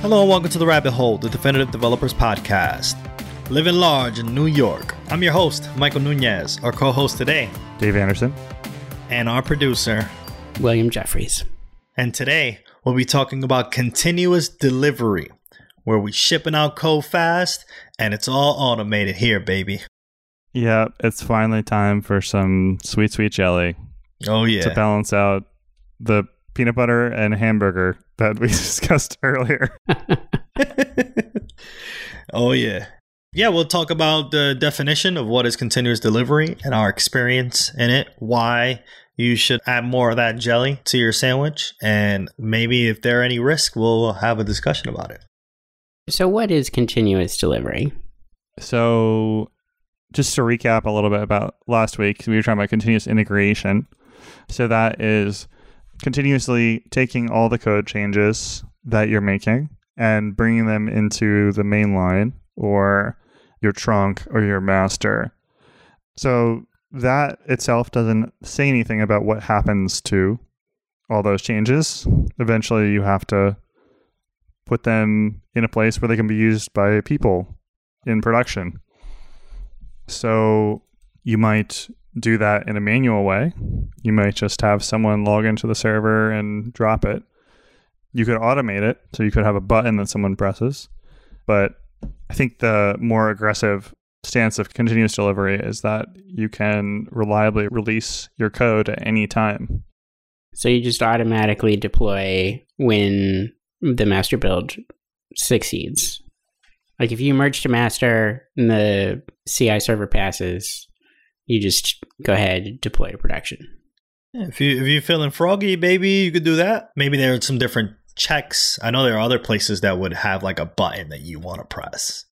Hello and welcome to the Rabbit Hole, the Definitive Developers Podcast. Living large in New York. I'm your host, Michael Nunez. Our co host today, Dave Anderson. And our producer, William Jeffries. And today, we'll be talking about continuous delivery, where we shipping out code fast and it's all automated here, baby. Yeah, it's finally time for some sweet, sweet jelly. Oh, yeah. To balance out the peanut butter and hamburger that we discussed earlier. oh, yeah. Yeah, we'll talk about the definition of what is continuous delivery and our experience in it, why you should add more of that jelly to your sandwich, and maybe if there are any risks, we'll have a discussion about it. So, what is continuous delivery? So, just to recap a little bit about last week, we were talking about continuous integration. So, that is continuously taking all the code changes that you're making and bringing them into the main line or your trunk or your master. So that itself doesn't say anything about what happens to all those changes. Eventually, you have to put them in a place where they can be used by people in production. So you might do that in a manual way. You might just have someone log into the server and drop it. You could automate it, so you could have a button that someone presses. But I think the more aggressive stance of continuous delivery is that you can reliably release your code at any time. So you just automatically deploy when the master build succeeds. Like if you merge to master and the CI server passes, you just go ahead and deploy to production. if you if you're feeling froggy, baby, you could do that. Maybe there are some different checks. I know there are other places that would have like a button that you want to press.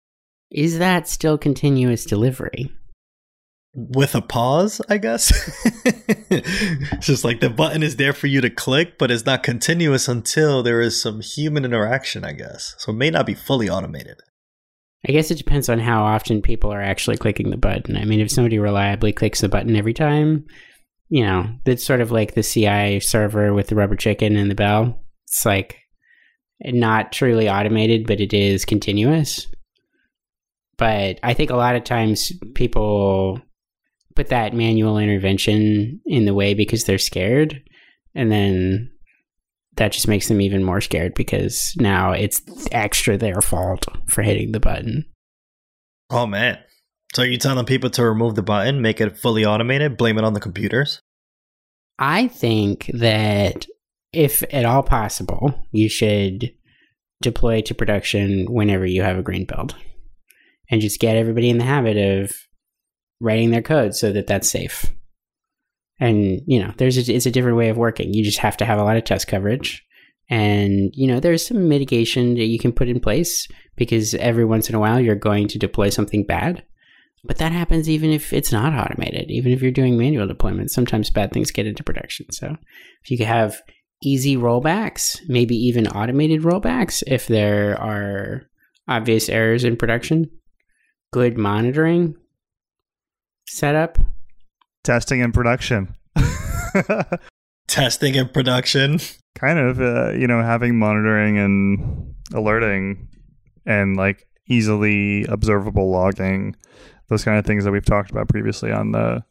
Is that still continuous delivery? With a pause, I guess. it's just like the button is there for you to click, but it's not continuous until there is some human interaction, I guess. So it may not be fully automated. I guess it depends on how often people are actually clicking the button. I mean, if somebody reliably clicks the button every time, you know, it's sort of like the CI server with the rubber chicken and the bell. It's like not truly automated, but it is continuous. But I think a lot of times people put that manual intervention in the way because they're scared. And then that just makes them even more scared because now it's extra their fault for hitting the button. Oh man. So are you telling people to remove the button, make it fully automated, blame it on the computers? I think that if at all possible, you should deploy to production whenever you have a green build and just get everybody in the habit of writing their code so that that's safe. And, you know, there's a, it's a different way of working. You just have to have a lot of test coverage. And, you know, there's some mitigation that you can put in place because every once in a while you're going to deploy something bad. But that happens even if it's not automated, even if you're doing manual deployment. Sometimes bad things get into production. So if you have easy rollbacks, maybe even automated rollbacks if there are obvious errors in production, good monitoring setup, testing and production. testing and production. Kind of, uh, you know, having monitoring and alerting and like easily observable logging, those kind of things that we've talked about previously on the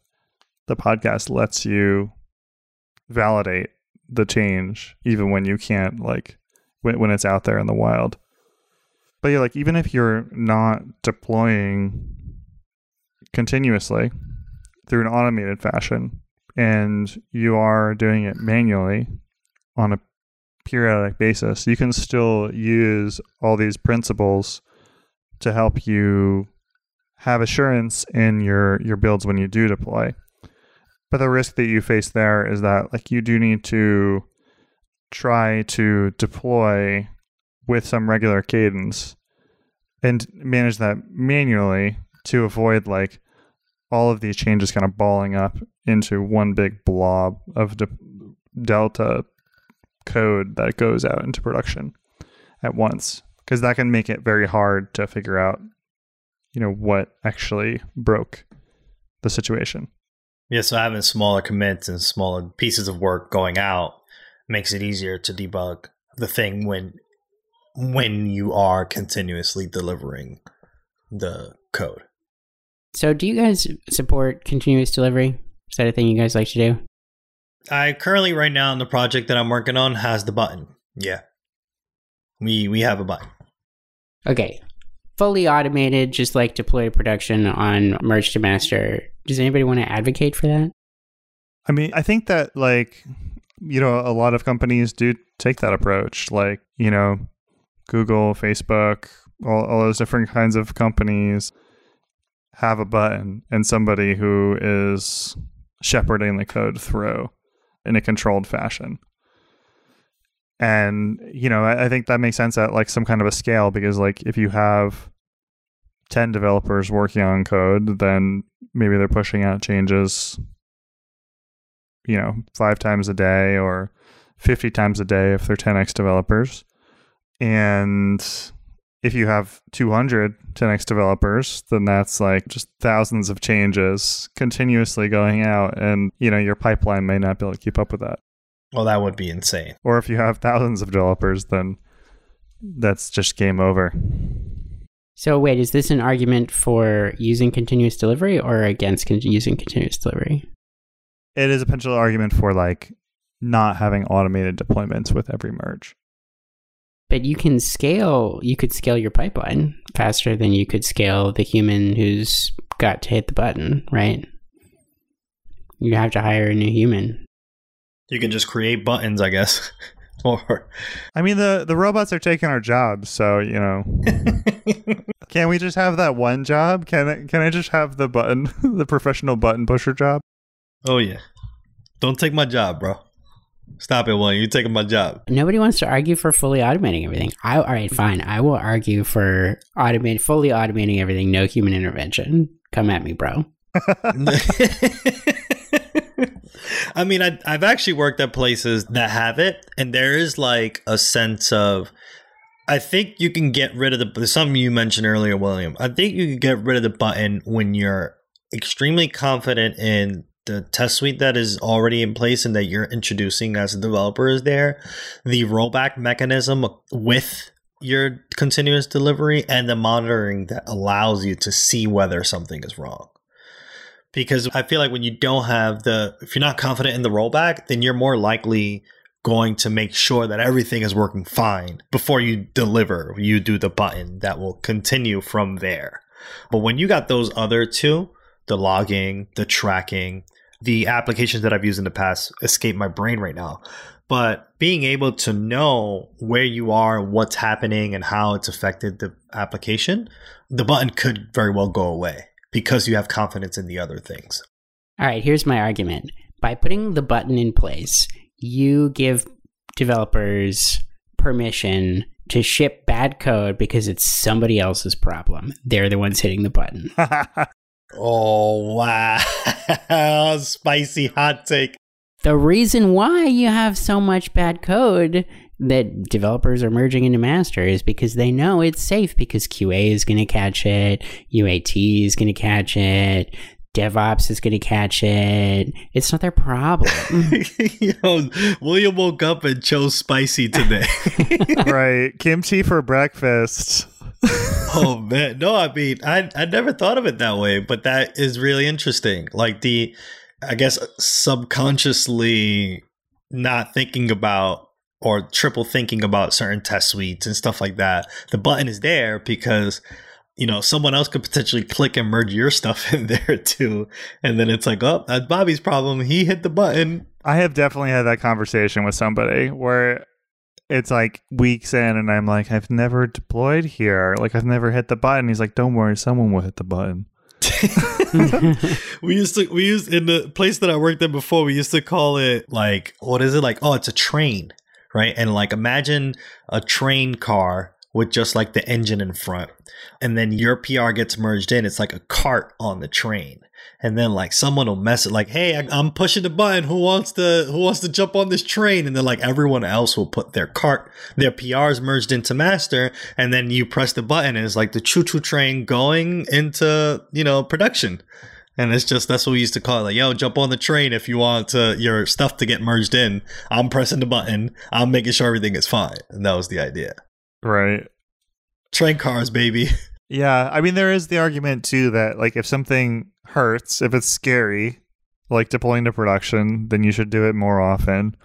the podcast lets you validate the change even when you can't like when, when it's out there in the wild but yeah like even if you're not deploying continuously through an automated fashion and you are doing it manually on a periodic basis. You can still use all these principles to help you have assurance in your your builds when you do deploy. But the risk that you face there is that like you do need to try to deploy with some regular cadence and manage that manually to avoid like all of these changes kind of balling up into one big blob of de- delta code that goes out into production at once because that can make it very hard to figure out you know what actually broke the situation yeah, so having smaller commits and smaller pieces of work going out makes it easier to debug the thing when when you are continuously delivering the code. So, do you guys support continuous delivery? Is that a thing you guys like to do? I currently right now in the project that I'm working on has the button. Yeah. We we have a button. Okay. Fully automated, just like deploy production on merge to master. Does anybody want to advocate for that? I mean, I think that like you know, a lot of companies do take that approach. Like, you know, Google, Facebook, all, all those different kinds of companies have a button and somebody who is shepherding the code through in a controlled fashion. And, you know, I, I think that makes sense at like some kind of a scale because like if you have 10 developers working on code, then maybe they're pushing out changes, you know, five times a day or 50 times a day if they're 10x developers. And if you have 200 10x developers, then that's like just thousands of changes continuously going out. And, you know, your pipeline may not be able to keep up with that. Well, that would be insane. Or if you have thousands of developers, then that's just game over. So, wait, is this an argument for using continuous delivery or against con- using continuous delivery? It is a potential argument for like not having automated deployments with every merge. But you can scale, you could scale your pipeline faster than you could scale the human who's got to hit the button, right? You have to hire a new human. You can just create buttons, I guess. or I mean the the robots are taking our jobs, so you know. Can't we just have that one job? Can I, can I just have the button, the professional button pusher job? Oh yeah. Don't take my job, bro. Stop it, William. You're taking my job. Nobody wants to argue for fully automating everything. I, all right, fine. I will argue for automate, fully automating everything, no human intervention. Come at me, bro. I mean, I, I've actually worked at places that have it, and there is like a sense of. I think you can get rid of the something you mentioned earlier, William. I think you can get rid of the button when you're extremely confident in the test suite that is already in place and that you're introducing as a developer is there. The rollback mechanism with your continuous delivery and the monitoring that allows you to see whether something is wrong because I feel like when you don't have the, if you're not confident in the rollback, then you're more likely going to make sure that everything is working fine before you deliver. You do the button that will continue from there. But when you got those other two, the logging, the tracking, the applications that I've used in the past escape my brain right now. But being able to know where you are, what's happening, and how it's affected the application, the button could very well go away because you have confidence in the other things. All right, here's my argument. By putting the button in place, you give developers permission to ship bad code because it's somebody else's problem. They're the ones hitting the button. oh, wow. Spicy hot take. The reason why you have so much bad code that developers are merging into master is because they know it's safe because QA is going to catch it, UAT is going to catch it, DevOps is going to catch it. It's not their problem. Yo, William woke up and chose spicy today. right. Kimchi for breakfast. oh man. No, I mean, I I never thought of it that way, but that is really interesting. Like the I guess subconsciously not thinking about or triple thinking about certain test suites and stuff like that. The button is there because you know someone else could potentially click and merge your stuff in there too, and then it's like, oh, that's Bobby's problem. He hit the button. I have definitely had that conversation with somebody where it's like weeks in, and I'm like, I've never deployed here. Like I've never hit the button. He's like, Don't worry, someone will hit the button. we used to we used in the place that I worked at before. We used to call it like what is it like? Oh, it's a train right? And like imagine a train car with just like the engine in front. And then your PR gets merged in. It's like a cart on the train. And then like someone will mess it like, "Hey, I, am pushing the button. Who wants to who wants to jump on this train?" And then like everyone else will put their cart, their PRs merged into master, and then you press the button, and it's like the choo choo train going into you know production. And it's just that's what we used to call it. Like, yo, jump on the train if you want to, your stuff to get merged in. I'm pressing the button. I'm making sure everything is fine. And that was the idea. Right. Train cars, baby. Yeah, I mean there is the argument too that like if something hurts, if it's scary, like deploying to production, then you should do it more often.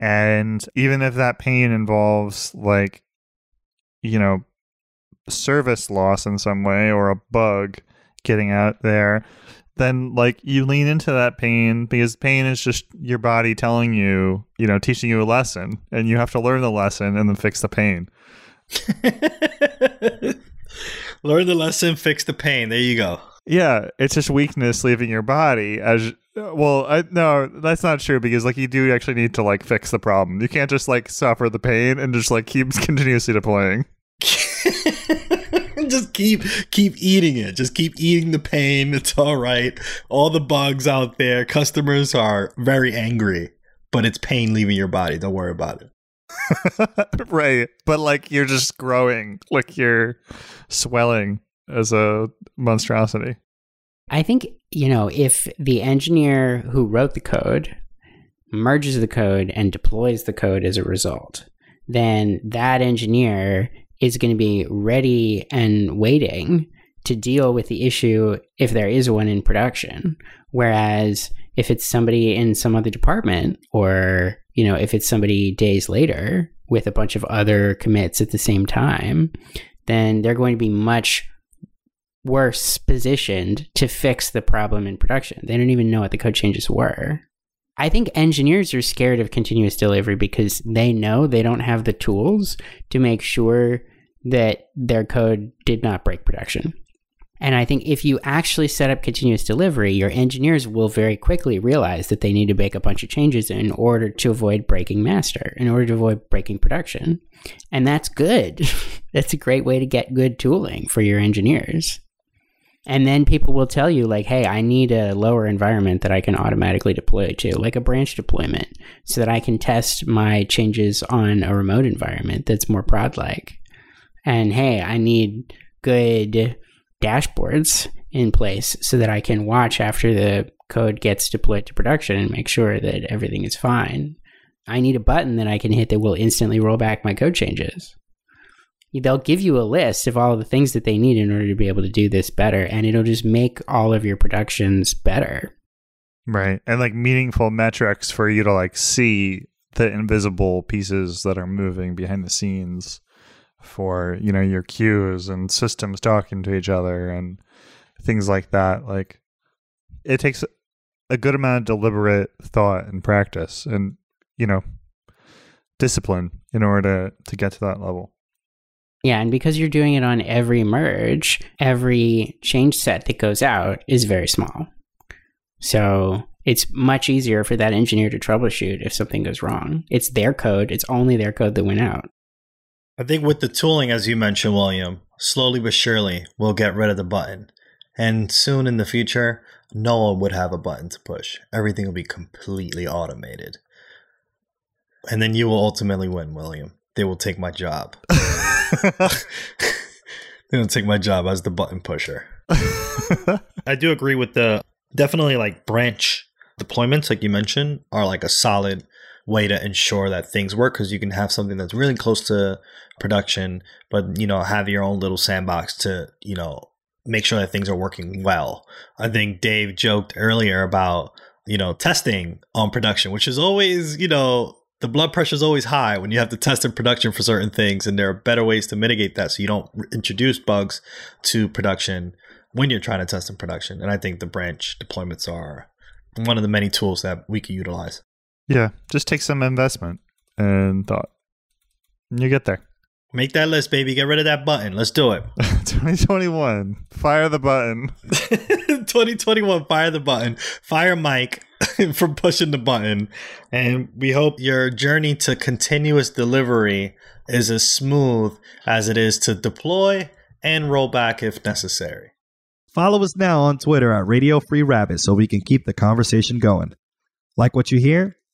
And even if that pain involves like you know service loss in some way or a bug getting out there, then like you lean into that pain because pain is just your body telling you, you know, teaching you a lesson and you have to learn the lesson and then fix the pain. Learn the lesson, fix the pain. There you go. Yeah, it's just weakness leaving your body as well. I, no, that's not true because like you do actually need to like fix the problem. You can't just like suffer the pain and just like keep continuously deploying. just keep keep eating it. Just keep eating the pain. It's all right. All the bugs out there. Customers are very angry, but it's pain leaving your body. Don't worry about it. right. But like you're just growing, like you're swelling as a monstrosity. I think, you know, if the engineer who wrote the code merges the code and deploys the code as a result, then that engineer is going to be ready and waiting to deal with the issue if there is one in production. Whereas if it's somebody in some other department or, you know, if it's somebody days later with a bunch of other commits at the same time, then they're going to be much worse positioned to fix the problem in production. They don't even know what the code changes were. I think engineers are scared of continuous delivery because they know they don't have the tools to make sure that their code did not break production. And I think if you actually set up continuous delivery, your engineers will very quickly realize that they need to make a bunch of changes in order to avoid breaking master, in order to avoid breaking production. And that's good. that's a great way to get good tooling for your engineers. And then people will tell you, like, hey, I need a lower environment that I can automatically deploy to, like a branch deployment, so that I can test my changes on a remote environment that's more prod like. And hey, I need good dashboards in place so that I can watch after the code gets deployed to production and make sure that everything is fine. I need a button that I can hit that will instantly roll back my code changes. They'll give you a list of all of the things that they need in order to be able to do this better and it'll just make all of your productions better. Right and like meaningful metrics for you to like see the invisible pieces that are moving behind the scenes for you know your queues and systems talking to each other and things like that like it takes a good amount of deliberate thought and practice and you know discipline in order to, to get to that level yeah, and because you're doing it on every merge, every change set that goes out is very small. So it's much easier for that engineer to troubleshoot if something goes wrong. It's their code, it's only their code that went out. I think with the tooling, as you mentioned, William, slowly but surely we'll get rid of the button. And soon in the future, no one would have a button to push. Everything will be completely automated. And then you will ultimately win, William. They will take my job. they don't take my job as the button pusher. I do agree with the definitely like branch deployments, like you mentioned, are like a solid way to ensure that things work because you can have something that's really close to production, but you know, have your own little sandbox to, you know, make sure that things are working well. I think Dave joked earlier about, you know, testing on production, which is always, you know, the blood pressure is always high when you have to test in production for certain things, and there are better ways to mitigate that so you don't introduce bugs to production when you're trying to test in production. And I think the branch deployments are one of the many tools that we can utilize. Yeah, just take some investment and thought. And you get there. Make that list, baby. Get rid of that button. Let's do it. 2021. Fire the button. 2021. Fire the button. Fire Mike for pushing the button. And we hope your journey to continuous delivery is as smooth as it is to deploy and roll back if necessary. Follow us now on Twitter at Radio Free Rabbit so we can keep the conversation going. Like what you hear?